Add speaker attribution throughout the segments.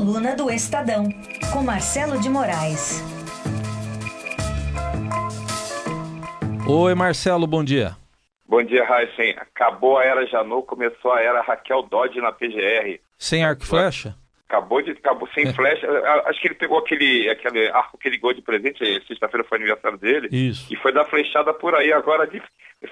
Speaker 1: Coluna do Estadão, com Marcelo de Moraes.
Speaker 2: Oi, Marcelo, bom dia.
Speaker 3: Bom dia, Raíssen. Acabou a era Janot, começou a era Raquel Dodge na PGR.
Speaker 2: Sem arco e flecha?
Speaker 3: Acabou de acabou sem é. flecha. Acho que ele pegou aquele, aquele arco que ele ligou de presente, sexta-feira foi aniversário dele.
Speaker 2: Isso.
Speaker 3: E foi dar flechada por aí agora de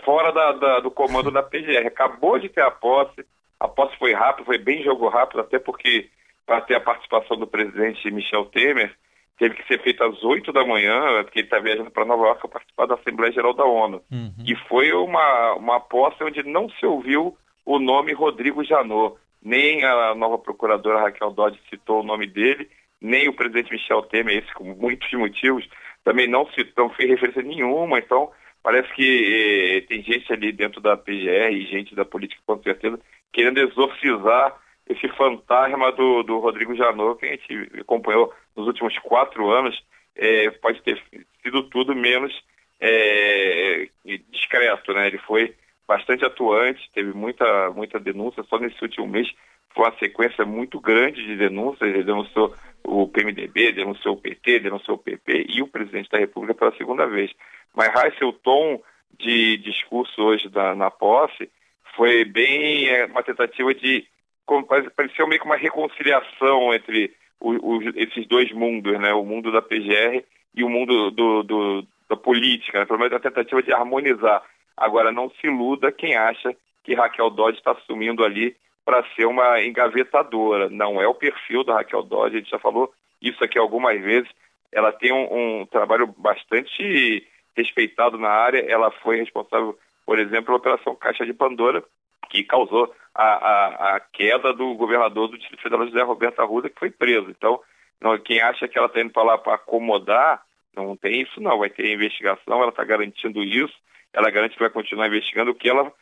Speaker 3: fora da, da, do comando da PGR. Acabou de ter a posse. A posse foi rápida, foi bem jogo rápido, até porque para ter a participação do presidente Michel Temer, teve que ser feito às 8 da manhã, porque ele está viajando para Nova York para participar da Assembleia Geral da ONU. Uhum. E foi uma, uma posse onde não se ouviu o nome Rodrigo Janot. Nem a nova procuradora Raquel Dodge citou o nome dele, nem o presidente Michel Temer, esse com muitos motivos, também não citou, não fez referência nenhuma. Então, parece que eh, tem gente ali dentro da PGR e gente da política, com certeza, querendo exorcizar esse fantasma do, do Rodrigo Janot, que a gente acompanhou nos últimos quatro anos, é, pode ter sido tudo menos é, discreto, né? Ele foi bastante atuante, teve muita, muita denúncia, só nesse último mês foi uma sequência muito grande de denúncias, ele denunciou o PMDB, denunciou o PT, denunciou o PP e o presidente da República pela segunda vez. Mas, o tom de discurso hoje da, na posse foi bem é, uma tentativa de pareceu meio que uma reconciliação entre o, o, esses dois mundos, né? O mundo da PGR e o mundo do, do da política, né? pelo menos a tentativa de harmonizar. Agora, não se iluda quem acha que Raquel Dodge está assumindo ali para ser uma engavetadora. Não é o perfil da Raquel Dodge, a gente já falou isso aqui algumas vezes. Ela tem um, um trabalho bastante respeitado na área. Ela foi responsável, por exemplo, pela Operação Caixa de Pandora, que causou a, a, a, queda do governador do Distrito Federal, José Roberto Arruda, que foi preso. Então, não, quem acha que ela está indo para lá para acomodar, não tem isso não, vai ter investigação, ela está garantindo isso, ela garante que vai continuar investigando. O que ela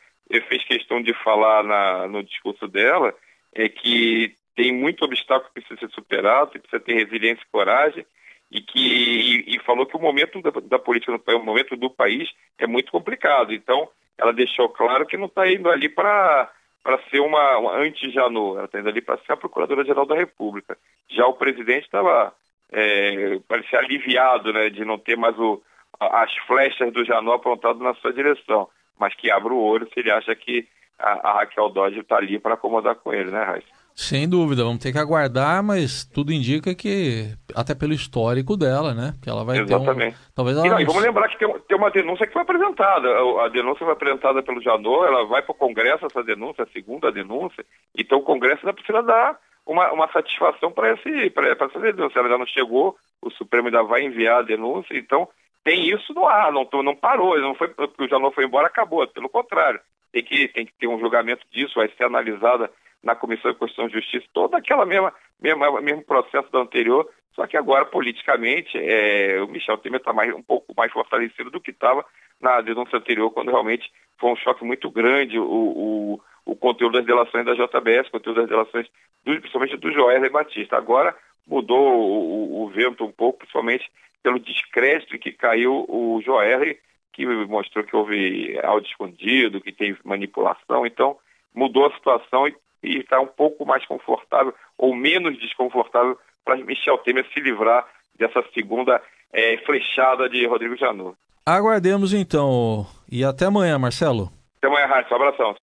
Speaker 3: fez questão de falar na, no discurso dela é que tem muito obstáculo que precisa ser superado, que precisa ter resiliência e coragem, e que e, e falou que o momento da, da política no país, o momento do país é muito complicado. Então, ela deixou claro que não está indo ali para para ser uma, uma anti-Janot, ela está indo ali para ser a Procuradora-Geral da República. Já o presidente estava, é, parecia aliviado né, de não ter mais o, as flechas do Janot apontadas na sua direção, mas que abre o olho se ele acha que a, a Raquel Dodge está ali para acomodar com ele, né, Raíssa?
Speaker 2: Sem dúvida, vamos ter que aguardar, mas tudo indica que, até pelo histórico dela, né? Que ela vai
Speaker 3: Exatamente.
Speaker 2: ter um, talvez
Speaker 3: ela... e, não, e vamos lembrar que tem, tem, uma denúncia que foi apresentada. A, denúncia foi apresentada pelo Janot, ela vai para o Congresso, essa denúncia, a segunda denúncia, então o Congresso ainda precisa dar uma, uma satisfação para essa denúncia. Ela já não chegou, o Supremo ainda vai enviar a denúncia, então tem isso no ar, não, não parou, não foi porque o Janot foi embora, acabou. Pelo contrário, tem que, tem que ter um julgamento disso, vai ser analisada na Comissão de Constituição e Justiça, toda aquela mesma, mesma mesmo processo do anterior, só que agora, politicamente, é, o Michel Temer está um pouco mais fortalecido do que estava na denúncia anterior, quando realmente foi um choque muito grande o, o, o conteúdo das delações da JBS, o conteúdo das delações, do, principalmente do Joel Batista. Agora mudou o, o, vento um pouco, principalmente pelo descrédito que caiu o Joel, que mostrou que houve áudio escondido, que tem manipulação. Então, mudou a situação e e está um pouco mais confortável ou menos desconfortável para Michel Temer se livrar dessa segunda é, flechada de Rodrigo Janot.
Speaker 2: Aguardemos então e até amanhã, Marcelo.
Speaker 3: Até amanhã, Rádio. Um abração.